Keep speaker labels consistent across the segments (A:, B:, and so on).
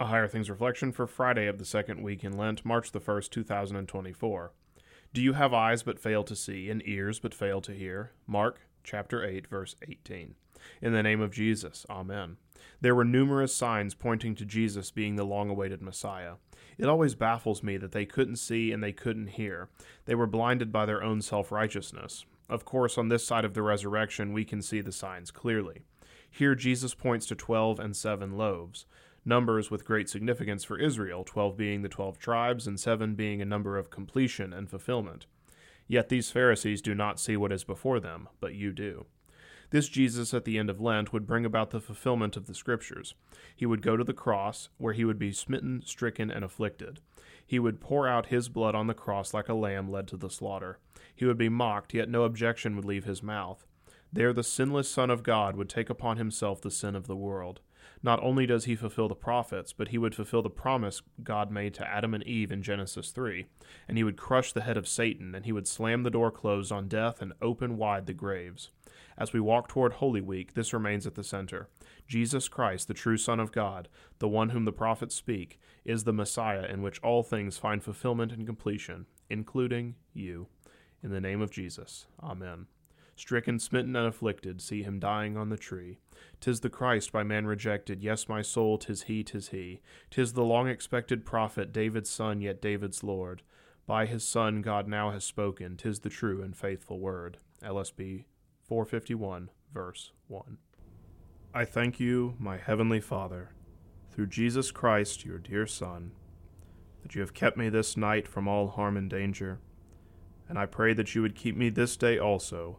A: A Higher Things reflection for Friday of the second week in Lent, March the 1st, 2024. Do you have eyes but fail to see, and ears but fail to hear? Mark chapter 8, verse 18. In the name of Jesus, Amen. There were numerous signs pointing to Jesus being the long awaited Messiah. It always baffles me that they couldn't see and they couldn't hear. They were blinded by their own self righteousness. Of course, on this side of the resurrection, we can see the signs clearly. Here, Jesus points to twelve and seven loaves numbers with great significance for Israel, 12 being the 12 tribes, and 7 being a number of completion and fulfillment. Yet these Pharisees do not see what is before them, but you do. This Jesus at the end of Lent would bring about the fulfillment of the Scriptures. He would go to the cross, where he would be smitten, stricken, and afflicted. He would pour out his blood on the cross like a lamb led to the slaughter. He would be mocked, yet no objection would leave his mouth. There the sinless Son of God would take upon himself the sin of the world. Not only does he fulfill the prophets, but he would fulfill the promise God made to Adam and Eve in Genesis 3. And he would crush the head of Satan, and he would slam the door closed on death and open wide the graves. As we walk toward Holy Week, this remains at the center. Jesus Christ, the true Son of God, the one whom the prophets speak, is the Messiah in which all things find fulfillment and completion, including you. In the name of Jesus. Amen. Stricken, smitten, and afflicted, see him dying on the tree. Tis the Christ by man rejected, yes, my soul, tis he, tis he. Tis the long expected prophet, David's son, yet David's Lord. By his Son God now has spoken, tis the true and faithful word. LSB 451, verse 1. I thank you, my heavenly Father, through Jesus Christ, your dear Son, that you have kept me this night from all harm and danger, and I pray that you would keep me this day also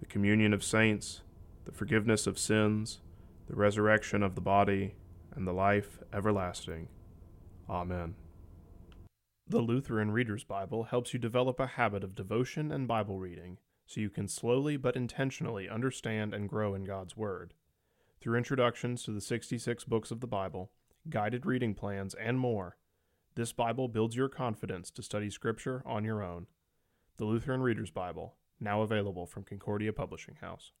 A: the communion of saints, the forgiveness of sins, the resurrection of the body, and the life everlasting. Amen. The Lutheran Reader's Bible helps you develop a habit of devotion and Bible reading so you can slowly but intentionally understand and grow in God's Word. Through introductions to the 66 books of the Bible, guided reading plans, and more, this Bible builds your confidence to study Scripture on your own. The Lutheran Reader's Bible now available from Concordia Publishing House.